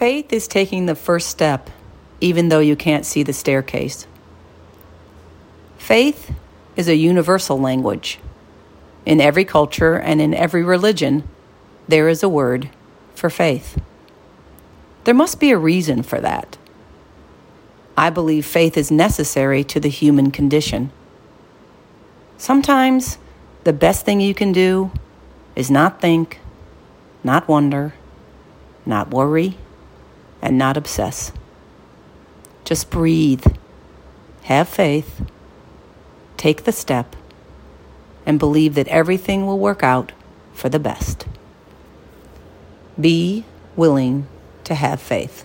Faith is taking the first step, even though you can't see the staircase. Faith is a universal language. In every culture and in every religion, there is a word for faith. There must be a reason for that. I believe faith is necessary to the human condition. Sometimes the best thing you can do is not think, not wonder, not worry, and not obsess. Just breathe, have faith, take the step, and believe that everything will work out for the best. Be willing to have faith.